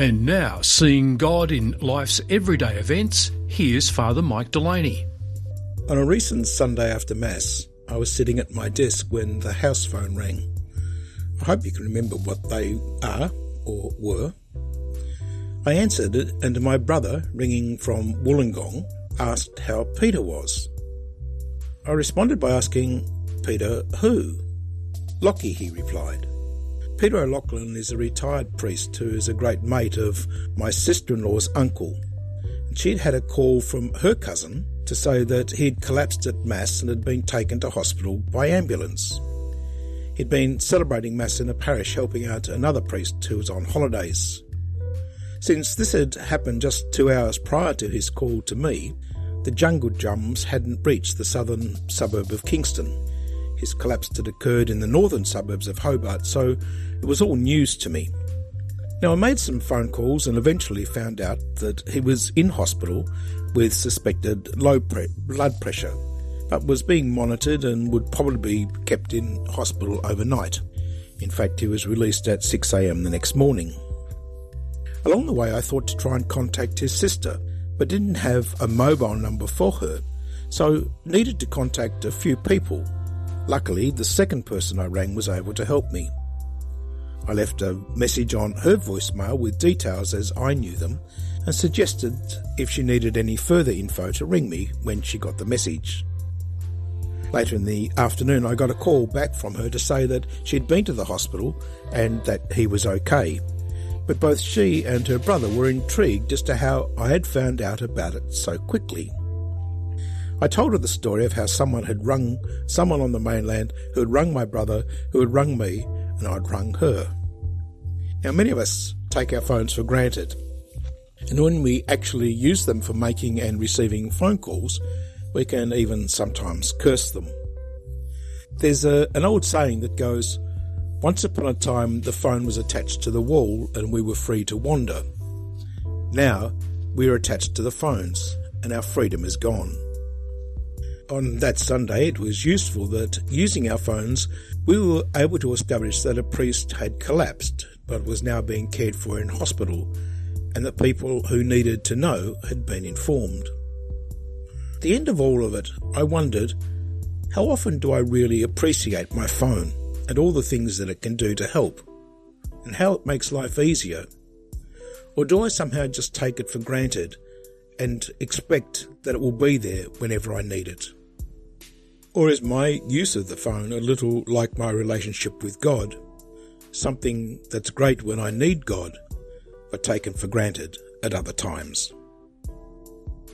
And now, seeing God in life's everyday events, here's Father Mike Delaney. On a recent Sunday after Mass, I was sitting at my desk when the house phone rang. I hope you can remember what they are or were. I answered it, and my brother, ringing from Wollongong, asked how Peter was. I responded by asking, Peter who? Lockie, he replied. Peter O'Loughlin is a retired priest who is a great mate of my sister in law's uncle. She'd had a call from her cousin to say that he'd collapsed at Mass and had been taken to hospital by ambulance. He'd been celebrating Mass in a parish helping out another priest who was on holidays. Since this had happened just two hours prior to his call to me, the jungle jums hadn't reached the southern suburb of Kingston. His collapse had occurred in the northern suburbs of Hobart, so it was all news to me. Now, I made some phone calls and eventually found out that he was in hospital with suspected low pre- blood pressure, but was being monitored and would probably be kept in hospital overnight. In fact, he was released at 6am the next morning. Along the way, I thought to try and contact his sister, but didn't have a mobile number for her, so needed to contact a few people. Luckily, the second person I rang was able to help me. I left a message on her voicemail with details as I knew them and suggested if she needed any further info to ring me when she got the message. Later in the afternoon, I got a call back from her to say that she'd been to the hospital and that he was okay. But both she and her brother were intrigued as to how I had found out about it so quickly. I told her the story of how someone had rung someone on the mainland who had rung my brother, who had rung me, and I'd rung her. Now, many of us take our phones for granted, and when we actually use them for making and receiving phone calls, we can even sometimes curse them. There's a, an old saying that goes, Once upon a time the phone was attached to the wall and we were free to wander. Now we are attached to the phones and our freedom is gone. On that Sunday, it was useful that using our phones, we were able to establish that a priest had collapsed but was now being cared for in hospital, and that people who needed to know had been informed. At the end of all of it, I wondered how often do I really appreciate my phone and all the things that it can do to help, and how it makes life easier? Or do I somehow just take it for granted and expect that it will be there whenever I need it? Or is my use of the phone a little like my relationship with God? something that's great when I need God, but taken for granted at other times.